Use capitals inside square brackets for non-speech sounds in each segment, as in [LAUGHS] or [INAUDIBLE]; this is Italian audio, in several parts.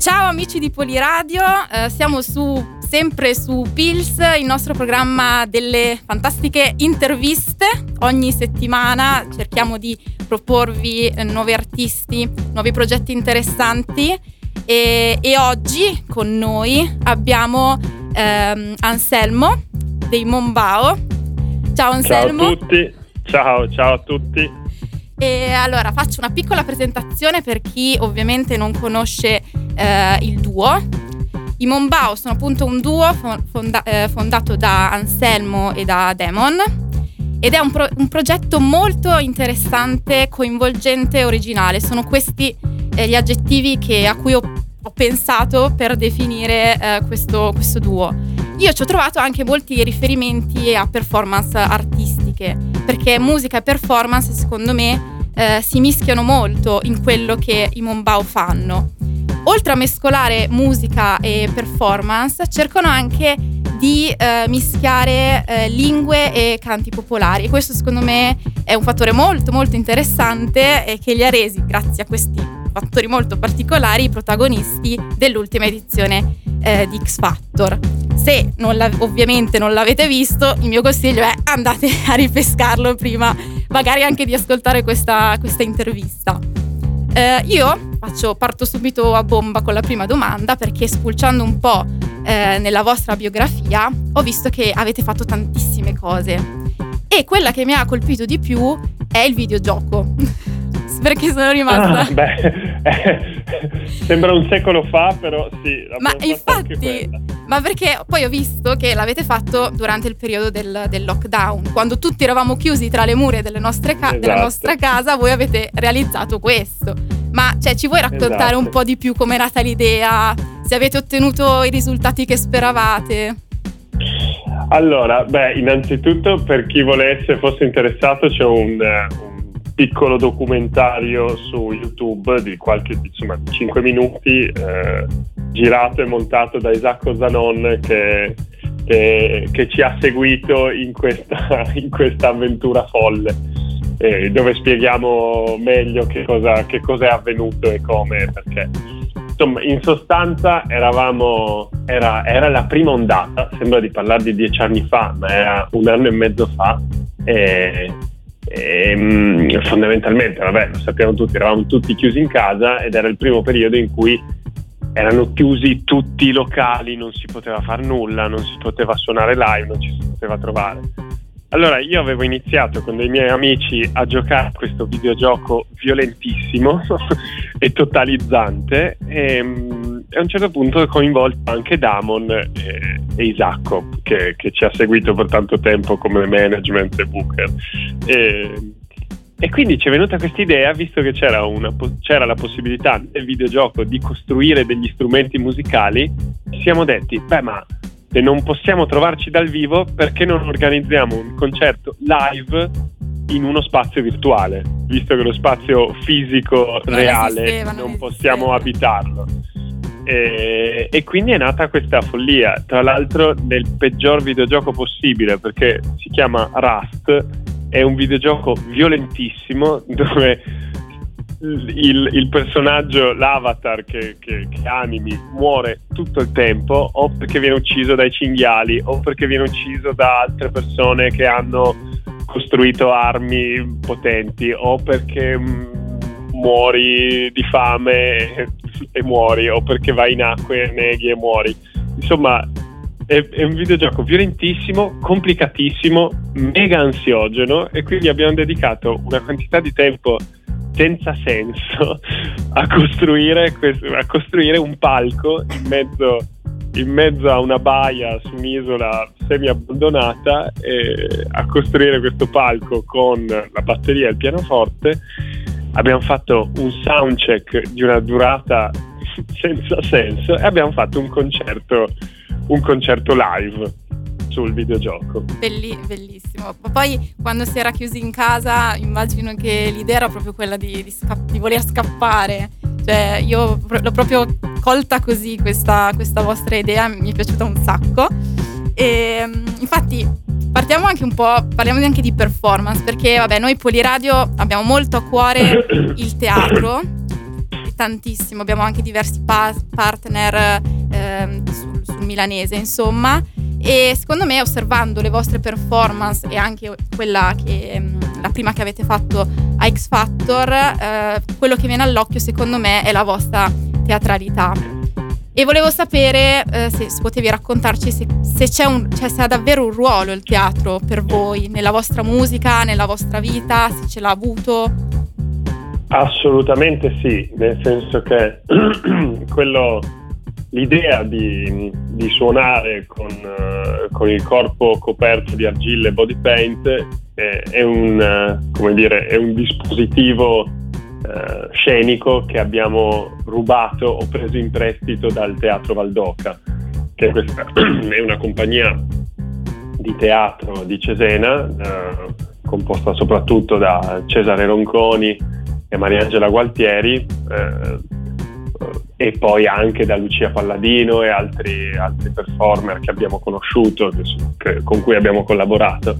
Ciao amici di Poliradio, eh, siamo su, sempre su Pills, il nostro programma delle fantastiche interviste. Ogni settimana cerchiamo di proporvi eh, nuovi artisti, nuovi progetti interessanti e, e oggi con noi abbiamo ehm, Anselmo dei Mombao. Ciao Anselmo. Ciao a tutti, ciao, ciao a tutti. E allora faccio una piccola presentazione per chi ovviamente non conosce eh, il duo. I Mombao sono appunto un duo fonda- eh, fondato da Anselmo e da Demon ed è un, pro- un, progetto molto interessante, coinvolgente e originale. Sono questi eh, gli aggettivi che, a cui ho, ho, pensato per definire eh, questo, questo duo. Io ci ho trovato anche molti riferimenti a performance artistiche, perché musica e performance secondo me eh, si mischiano molto in quello che i Mombao fanno. Oltre a mescolare musica e performance, cercano anche di eh, mischiare eh, lingue e canti popolari. Questo secondo me è un fattore molto molto interessante e che li ha resi, grazie a questi fattori molto particolari, i protagonisti dell'ultima edizione eh, di X Factor. Se non ovviamente non l'avete visto, il mio consiglio è andate a ripescarlo prima, magari anche di ascoltare questa, questa intervista. Eh, io faccio, parto subito a bomba con la prima domanda perché spulciando un po' eh, nella vostra biografia ho visto che avete fatto tantissime cose e quella che mi ha colpito di più è il videogioco. [LAUGHS] perché sono rimasta. Ah, beh, eh, [LAUGHS] sembra un secolo fa, però sì. Ma infatti, ma perché poi ho visto che l'avete fatto durante il periodo del, del lockdown, quando tutti eravamo chiusi tra le mura ca- esatto. della nostra casa, voi avete realizzato questo. Ma cioè, ci vuoi raccontare esatto. un po' di più com'è nata l'idea? Se avete ottenuto i risultati che speravate? Allora, beh, innanzitutto per chi volesse, fosse interessato, c'è un, eh, un piccolo documentario su YouTube di qualche, insomma, 5 minuti, eh, girato e montato da Isacco Zanon che, che, che ci ha seguito in questa, [LAUGHS] in questa avventura folle eh, dove spieghiamo meglio che cosa, che cosa, è avvenuto e come, perché insomma in sostanza eravamo, era, era, la prima ondata, sembra di parlare di dieci anni fa, ma era un anno e mezzo fa e, e mm, fondamentalmente, vabbè, lo sappiamo tutti, eravamo tutti chiusi in casa ed era il primo periodo in cui erano chiusi tutti i locali, non si poteva fare nulla, non si poteva suonare live, non ci si poteva trovare. Allora, io avevo iniziato con dei miei amici a giocare a questo videogioco violentissimo [LAUGHS] e totalizzante e, mm, e, a un certo punto ho coinvolto anche Damon e, e Isacco che, che, ci ha seguito per tanto tempo come management e booker. E, e quindi ci è venuta questa idea, visto che c'era, una, c'era, la possibilità nel videogioco di costruire degli strumenti musicali, ci siamo detti, beh ma se non possiamo trovarci dal vivo, perché non organizziamo un concerto live in uno spazio virtuale, visto che lo spazio fisico non reale non, non possiamo abitarlo. E, e, quindi è nata questa follia, tra l'altro nel peggior videogioco possibile, perché si chiama Rust, è un videogioco violentissimo dove il, il, personaggio, l'avatar che, che, che, animi, muore tutto il tempo o perché viene ucciso dai cinghiali o perché viene ucciso da altre persone che hanno costruito armi potenti o perché mm, muori di fame e, e, muori o perché vai in acqua e neghi e muori. Insomma, è un videogioco violentissimo, complicatissimo, mega ansiogeno e quindi abbiamo dedicato una quantità di tempo senza senso a costruire, a costruire un palco in mezzo, in mezzo, a una baia su un'isola semi abbandonata e a costruire questo palco con la batteria e il pianoforte. Abbiamo fatto un soundcheck di una durata [LAUGHS] senza senso e abbiamo fatto un concerto, un concerto live sul videogioco. Belli, bellissimo. Ma poi quando si era chiusi in casa immagino che l'idea era proprio quella di, di, sca- di voler scappare. Cioè io l'ho proprio colta così questa, questa vostra idea, mi è piaciuta un sacco. E infatti partiamo anche un po', parliamo anche di performance, perché vabbè, noi Poliradio abbiamo molto a cuore [COUGHS] il teatro, tantissimo, abbiamo anche diversi pa- partner eh, sul, sul milanese, insomma. E secondo me, osservando le vostre performance e anche quella che mm, la prima che avete fatto a X Factor, eh, quello che viene all'occhio, secondo me, è la vostra teatralità. E volevo sapere eh, se, se, potevi raccontarci se, se, c'è un, cioè se ha davvero un ruolo il teatro per voi, nella vostra musica, nella vostra vita, se ce l'ha avuto. Assolutamente sì, nel senso che [CLEARS THROAT] quello l'idea di, di suonare con, uh, con, il corpo coperto di argilla e body paint è, è, un, uh, dire, è un, dispositivo uh, scenico che abbiamo rubato o preso in prestito dal Teatro Valdoca, che questa [CLEARS THROAT] è una compagnia di teatro di Cesena, composta soprattutto da Cesare Ronconi e Mariangela Gualtieri e poi anche da Lucia Palladino e altri, altri performer che abbiamo conosciuto, con cui abbiamo collaborato.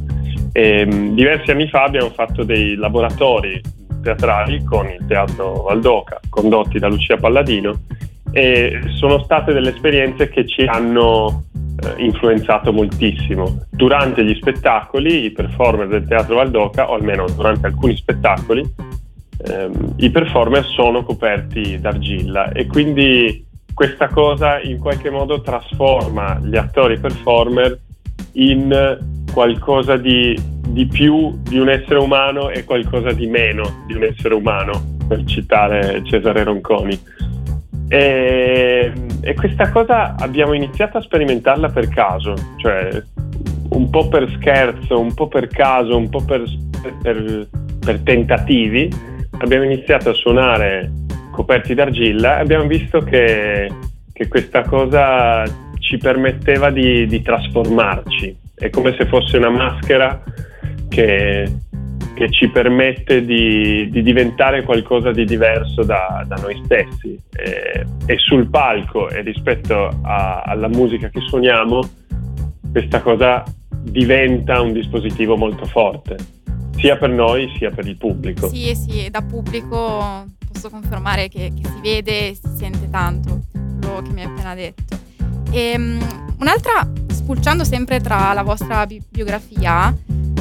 E, um, diversi anni fa abbiamo fatto dei laboratori teatrali con il Teatro Valdoca, condotti da Lucia Palladino, e sono state delle esperienze che ci hanno eh, influenzato moltissimo. Durante gli spettacoli, i performer del Teatro Valdoca, o almeno durante alcuni spettacoli, ehm, i performer sono coperti d'argilla e quindi questa cosa in qualche modo trasforma gli attori performer in qualcosa di, di, più di un essere umano e qualcosa di meno di un essere umano, per citare Cesare Ronconi. E, e questa cosa abbiamo iniziato a sperimentarla per caso, cioè un po' per scherzo, un po' per caso, un po' per, per, per tentativi abbiamo iniziato a suonare coperti d'argilla e abbiamo visto che, che questa cosa ci permetteva di, di, trasformarci. È come se fosse una maschera che, che ci permette di, di, diventare qualcosa di diverso da, da noi stessi. E, e, sul palco e rispetto a, alla musica che suoniamo, questa cosa diventa un dispositivo molto forte sia per noi sia per il pubblico. Sì, sì, da pubblico posso confermare che, che si vede e si sente tanto quello che mi hai appena detto. E, um, un'altra, spulciando sempre tra la vostra bi- biografia,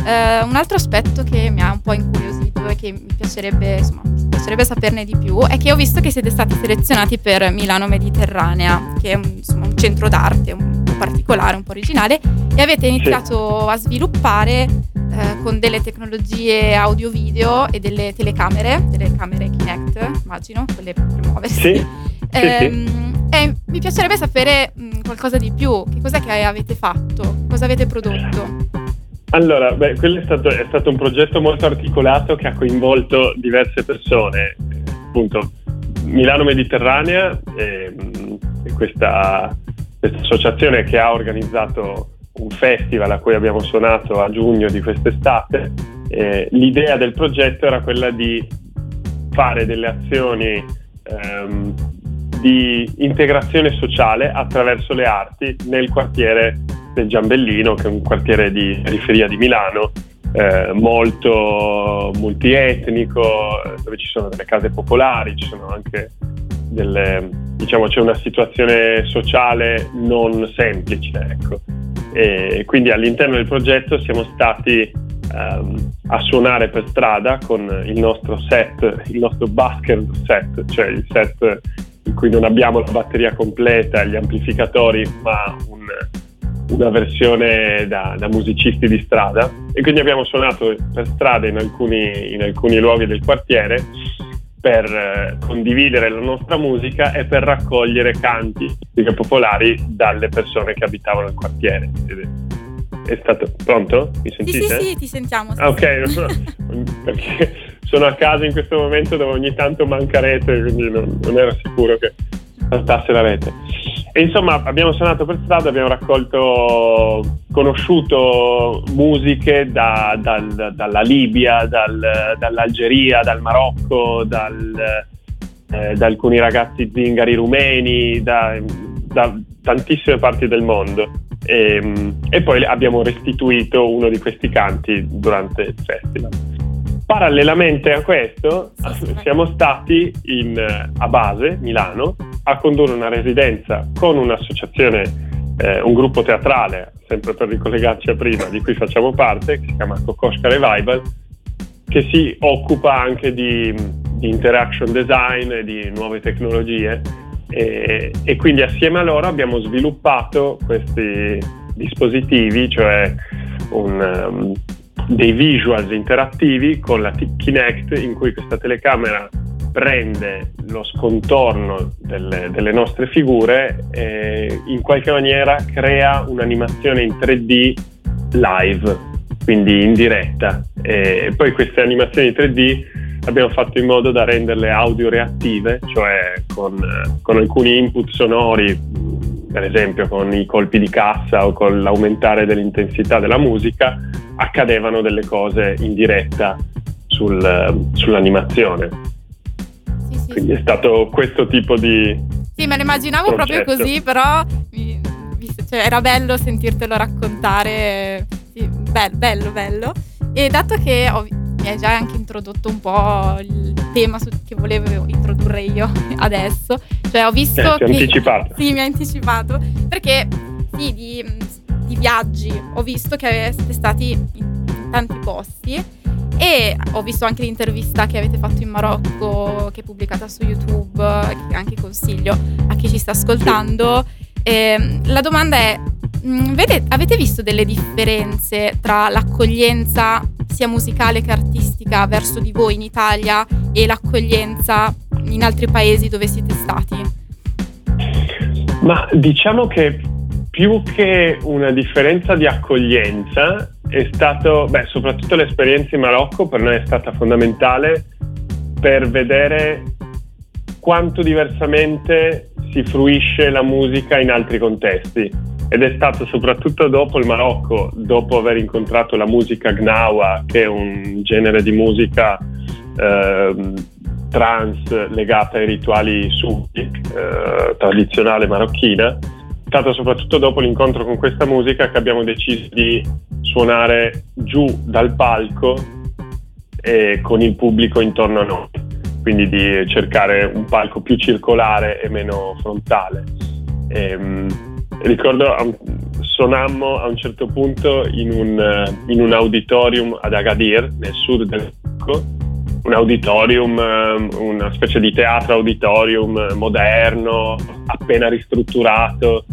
eh, un altro aspetto che mi ha un po' incuriosito e che mi piacerebbe, insomma, mi piacerebbe saperne di più è che ho visto che siete stati selezionati per Milano Mediterranea, che è un, insomma, un centro d'arte un po' particolare, un po' originale, e avete iniziato sì. a sviluppare eh, con delle tecnologie audio-video e delle telecamere, delle camere Kinect, immagino, quelle per muoversi. Sì, [LAUGHS] ehm, sì, E mi piacerebbe sapere mh, mm, qualcosa di più. Che cos'è che avete fatto? Cosa avete prodotto? Allora, beh, quello è stato, è stato un progetto molto articolato che ha coinvolto diverse persone. Appunto, Milano Mediterranea, eh, questa, questa associazione che ha organizzato un festival a cui abbiamo suonato a giugno di quest'estate, eh, l'idea del progetto era quella di fare delle azioni ehm, di integrazione sociale attraverso le arti nel quartiere del Giambellino, che è un quartiere di periferia di Milano, eh, molto multietnico, dove ci sono delle case popolari, ci sono anche delle, diciamo, c'è una situazione sociale non semplice, ecco. E quindi all'interno del progetto siamo stati um, a suonare per strada con il nostro set, il nostro busker set, cioè il set in cui non abbiamo la batteria completa, gli amplificatori, ma un, una versione da, da, musicisti di strada. E quindi abbiamo suonato per strada in alcuni, in alcuni luoghi del quartiere per eh, condividere la nostra musica e per raccogliere canti popolari dalle persone che abitavano il quartiere. È stato pronto? Mi sentite? Sì, sì, sì ti sentiamo. Sì, ah, ok, sì. perché sono a casa in questo momento dove ogni tanto manca rete, quindi non, non ero sicuro che saltasse la rete. E insomma abbiamo suonato per strada, abbiamo raccolto, conosciuto musiche da, dal, dalla Libia, dal, dall'Algeria, dal Marocco, dal, eh, da alcuni ragazzi zingari rumeni, da, da tantissime parti del mondo. E, e, poi abbiamo restituito uno di questi canti durante il festival. Parallelamente a questo siamo stati in, a base, Milano, a condurre una residenza con un'associazione, eh, un gruppo teatrale, sempre per ricollegarci a prima, di cui facciamo parte, che si chiama Kokoschka Revival, che si occupa anche di, di interaction design e di nuove tecnologie. E, e, quindi assieme a loro abbiamo sviluppato questi dispositivi, cioè un, um, dei visuals interattivi con la Kinect in cui questa telecamera prende lo scontorno delle, delle nostre figure e in qualche maniera crea un'animazione in 3D live, quindi in diretta. E poi queste animazioni 3D abbiamo fatto in modo da renderle audio reattive, cioè con, con alcuni input sonori, per esempio con i colpi di cassa o con l'aumentare dell'intensità della musica, accadevano delle cose in diretta sul, sull'animazione. Sì, sì. Quindi è stato questo tipo di... Sì, me lo immaginavo concetto. proprio così, però mi, mi, cioè, era bello sentirtelo raccontare. Sì, bello, bello, bello. E dato che ho, mi hai già anche introdotto un po' il tema su, che volevo introdurre io [LAUGHS] adesso. Cioè, ho visto. Eh, che, anticipato. [LAUGHS] Sì, mi ha anticipato. Perché sì, di, di viaggi ho visto che siete stati in tanti posti. E ho visto anche l'intervista che avete fatto in Marocco, che è pubblicata su YouTube, che anche consiglio a chi ci sta ascoltando. E, ehm, la domanda è: mm, vede, avete visto delle differenze tra l'accoglienza sia musicale che artistica verso di voi in Italia e l'accoglienza in altri paesi dove siete stati? Ma diciamo che più che una differenza di accoglienza è stato, beh, soprattutto l'esperienza in Marocco per noi è stata fondamentale per vedere quanto diversamente si fruisce la musica in altri contesti. Ed è stato soprattutto dopo il Marocco, dopo aver incontrato la musica Gnawa, che è un genere di musica eh, trans legata ai rituali sufi, eh, tradizionale marocchina, è stato soprattutto dopo l'incontro con questa musica che abbiamo deciso di suonare giù dal palco e con il pubblico intorno a noi, quindi di cercare un palco più circolare e meno frontale. E, ehm, ricordo suonammo a un certo punto in un, eh, in un auditorium ad Agadir, nel sud del Marocco, un auditorium, eh, una specie di teatro auditorium moderno, appena ristrutturato.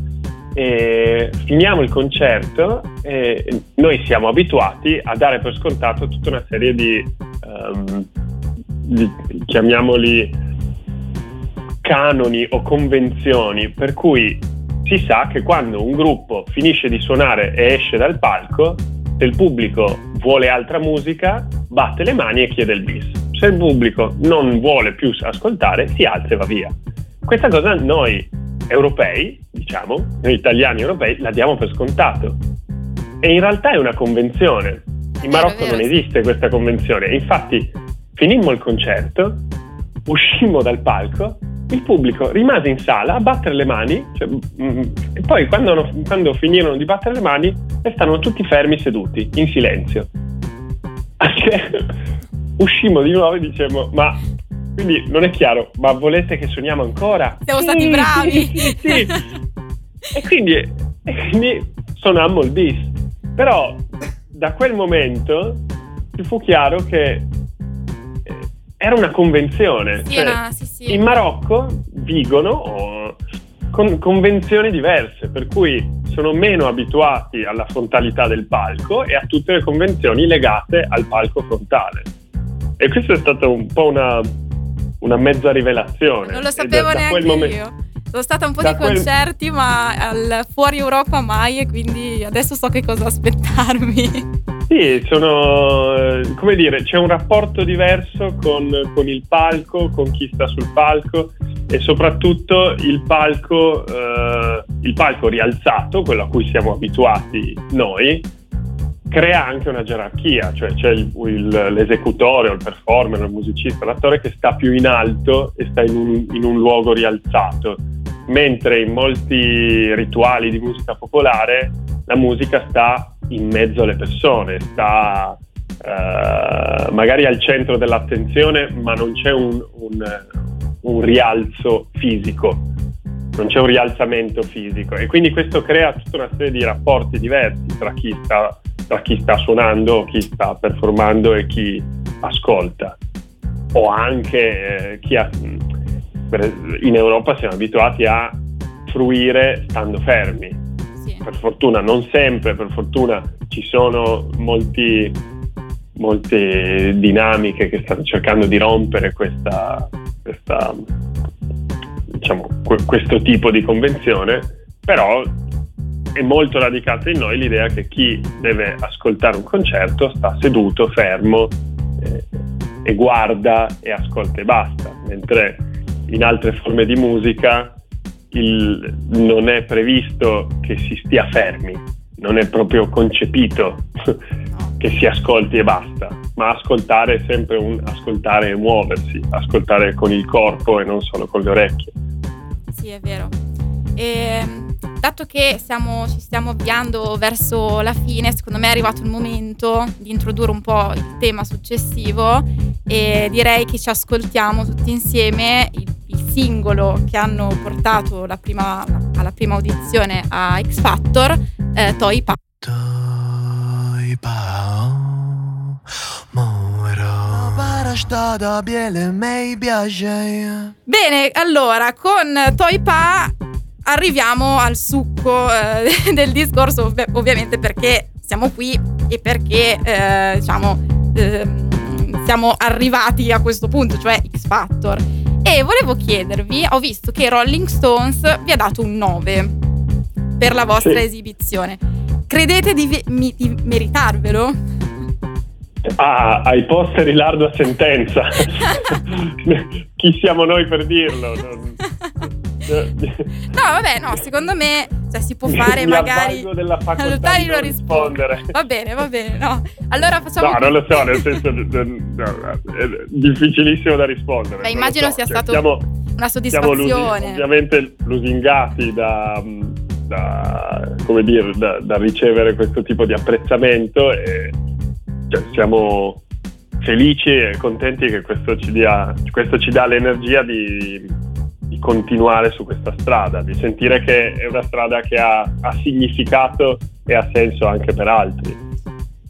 E finiamo il concerto e noi siamo abituati a dare per scontato tutta una serie di, um, di chiamiamoli canoni o convenzioni per cui si sa che quando un gruppo finisce di suonare e esce dal palco, se il pubblico vuole altra musica, batte le mani e chiede il bis. Se il pubblico non vuole più ascoltare, si alza e va via. Questa cosa noi europei, diciamo, noi italiani europei, la diamo per scontato. E in realtà è una convenzione. In Marocco non esiste questa convenzione. Infatti, finimmo il concerto, uscimmo dal palco il pubblico rimase in sala a battere le mani cioè, mm, e poi quando, quando, finirono di battere le mani restarono tutti fermi seduti in silenzio [LAUGHS] uscimmo di nuovo e dicemmo ma quindi non è chiaro ma volete che suoniamo ancora? siamo stati sì, bravi sì, sì. [LAUGHS] e, quindi, e quindi suonammo il bis però da quel momento ci fu chiaro che era una convenzione. Sì, cioè, una, sì, sì. In Marocco vigono con, convenzioni diverse, per cui sono meno abituati alla frontalità del palco e a tutte le convenzioni legate al palco frontale. E questo è stato un po' una, una mezza rivelazione. Non lo sapevo neanche momento, io. Sono stata un po' di quel... concerti, ma al fuori Europa mai, e quindi adesso so che cosa aspettarmi. Sì, sono, come dire, c'è un rapporto diverso con, con, il palco, con chi sta sul palco e soprattutto il palco, eh, il palco rialzato, quello a cui siamo abituati noi, crea anche una gerarchia, cioè c'è il, il, l'esecutore o il performer, il musicista, l'attore che sta più in alto e sta in un, in un luogo rialzato, mentre in molti rituali di musica popolare la musica sta in mezzo alle persone, sta uh, magari al centro dell'attenzione, ma non c'è un, un, un rialzo fisico non c'è un rialzamento fisico. E quindi questo crea tutta una serie di rapporti diversi tra chi sta tra chi sta suonando, chi sta performando e chi ascolta. O anche eh, chi ha... In Europa siamo abituati a fruire stando fermi. Sì. Per fortuna, non sempre, per fortuna ci sono molti, molte dinamiche che stanno cercando di rompere questa, questa, diciamo, questo tipo di convenzione, però è molto radicata in noi l'idea che chi deve ascoltare un concerto sta seduto, fermo eh, e guarda e ascolta e basta, mentre in altre forme di musica il, non è previsto che si stia fermi, non è proprio concepito [LAUGHS] che si ascolti e basta, ma ascoltare è sempre un ascoltare e muoversi, ascoltare con il corpo e non solo con le orecchie. Sì, è vero. E ehm, dato che stiamo, ci stiamo avviando verso la fine, secondo me è arrivato il momento di introdurre un po' il tema successivo e direi che ci ascoltiamo tutti insieme il, il singolo che hanno portato prima, alla prima audizione a X Factor, eh, Toy Pa. Toy Pa. Bene, allora con Toy Pa arriviamo al succo eh, [LAUGHS] del discorso, ov- ovviamente perché siamo qui e perché eh, diciamo, eh, siamo arrivati a questo punto, cioè X Factor. E volevo chiedervi, ho visto che Rolling Stones vi ha dato un 9 per la vostra sì. esibizione. Credete di, vi- di meritarvelo? Ah, ai posteri lardo a sentenza. [LAUGHS] Chi siamo noi per dirlo? [LAUGHS] Non... no, vabbè, no, secondo me cioè, si può fare Mi magari. della facoltà di non rispondere. Va bene, va bene, no. Allora facciamo. No, non lo so, nel senso. È difficilissimo da rispondere. Beh, immagino so. sia cioè, stato siamo, una soddisfazione. Siamo lusi, ovviamente lusingati da. Da, come dire, da, da ricevere questo tipo di apprezzamento e cioè, siamo felici e contenti che questo ci, dia, questo ci dà l'energia di di continuare su questa strada, di sentire che è una strada che ha, ha significato e ha senso anche per altri.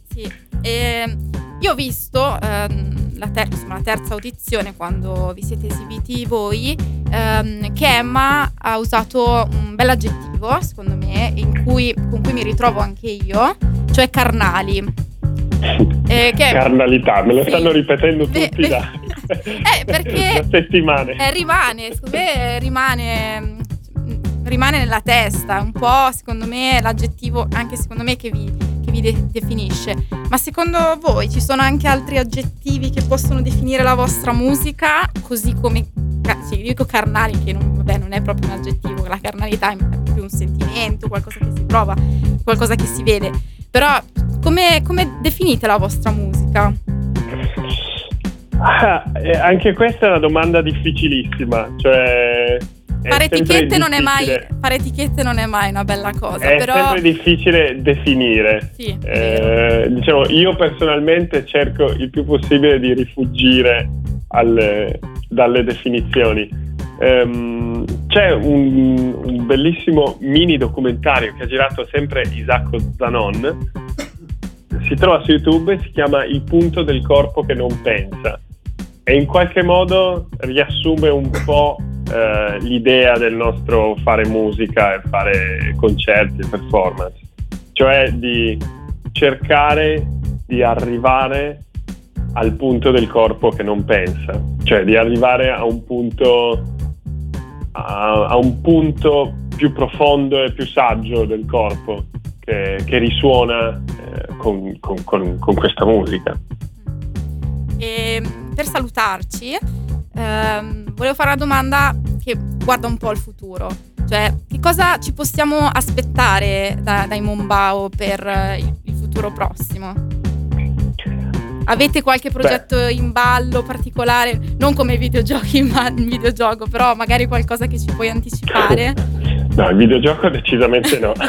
Sì, e io ho visto ehm, la, ter- la, terza audizione quando vi siete esibiti voi ehm, che Emma ha usato un bel aggettivo, secondo me, cui, con cui mi ritrovo anche io, cioè carnali. [LAUGHS] Eh, che... Carnalità, me lo sì. stanno ripetendo tutti beh, da, eh, perché settimane. Eh, rimane, me rimane, rimane nella testa, un po' secondo me l'aggettivo, anche secondo me che vi, che vi de- definisce. Ma secondo voi ci sono anche altri aggettivi che possono definire la vostra musica, così come, sì, dico carnali, che non, vabbè, non è proprio un aggettivo, la carnalità è più un sentimento, qualcosa che si prova, qualcosa che si vede. Però come, come definite la vostra musica? Ah, eh, anche questa è una domanda difficilissima, cioè fare etichette, non è mai, fare etichette non è mai una bella cosa. È però... sempre difficile definire. Sì, eh, diciamo, io personalmente cerco il più possibile di rifuggire alle, dalle definizioni. Um, c'è un, un, bellissimo mini documentario che ha girato sempre Isacco Zanon si trova su YouTube e si chiama Il punto del corpo che non pensa e in qualche modo riassume un po' eh, l'idea del nostro fare musica e fare concerti e performance, cioè di cercare di arrivare al punto del corpo che non pensa, cioè di arrivare a un punto, a, a un punto più profondo e più saggio del corpo che, che risuona eh, con, con, con, con, questa musica. E per salutarci, ehm, volevo fare una domanda che guarda un po' al futuro. Cioè, che cosa ci possiamo aspettare da, dai Mombao per il, il futuro prossimo? Avete qualche progetto Beh. in ballo particolare? Non come videogiochi [LAUGHS] in, in videogioco, però magari qualcosa che ci puoi anticipare? No, il videogioco decisamente no. [LAUGHS]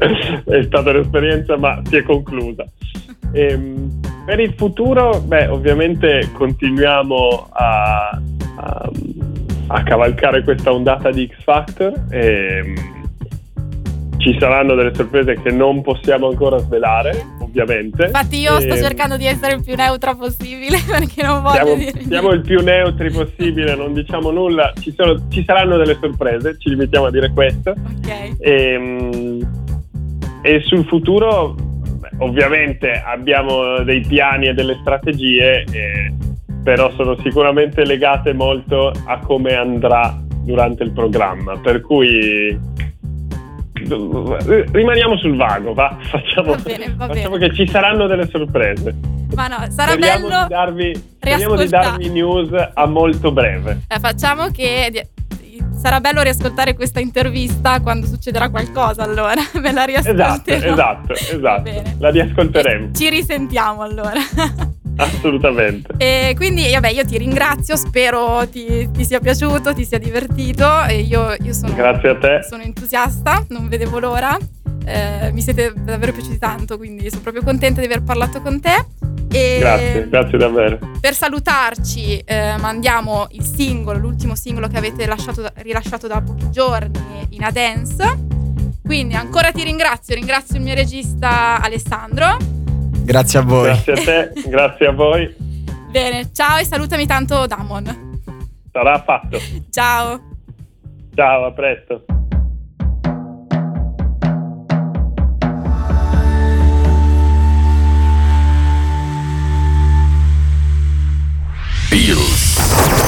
[LAUGHS] è stata un'esperienza, ma si è conclusa. Ehm, per il futuro, beh, ovviamente continuiamo a, a, a cavalcare questa ondata di X Factor. E, ehm, ci saranno delle sorprese che non possiamo ancora svelare, ovviamente. Infatti, io e... sto ehm, cercando di essere il più neutra possibile [LAUGHS] perché non voglio siamo, dire. Siamo il più neutri possibile, non diciamo nulla. Ci, sono, ci, saranno delle sorprese, ci limitiamo a dire questo. Ok. E, e sul futuro ovviamente abbiamo dei piani e delle strategie, eh, però sono sicuramente legate molto a come andrà durante il programma. Per cui rimaniamo sul vago, va? [LAUGHS] Facciamo, va bene, va facciamo che ci saranno delle sorprese. Ma no, sarà speriamo bello. Di darvi, speriamo di darvi news a molto breve. Eh, facciamo che sarà bello riascoltare questa intervista quando succederà qualcosa, allora [LAUGHS] me la riascolterò. Esatto, esatto, esatto. La riascolteremo. Ci risentiamo allora. [LAUGHS] Assolutamente. E quindi, vabbè, io ti ringrazio, spero ti, ti sia piaciuto, ti sia divertito. E io, io sono, Grazie a te. Sono entusiasta, non vedevo l'ora. Eh, mi siete davvero piaciuti tanto, quindi sono proprio contenta di aver parlato con te. E grazie, grazie davvero. Per salutarci eh, mandiamo il singolo, l'ultimo singolo che avete lasciato, rilasciato da pochi giorni in A Dance. Quindi ancora ti ringrazio, ringrazio il mio regista Alessandro. Grazie a voi. Grazie a te, [LAUGHS] grazie a voi. Bene, ciao e salutami tanto Damon. Sarà fatto. Ciao. Ciao, a presto. Bills.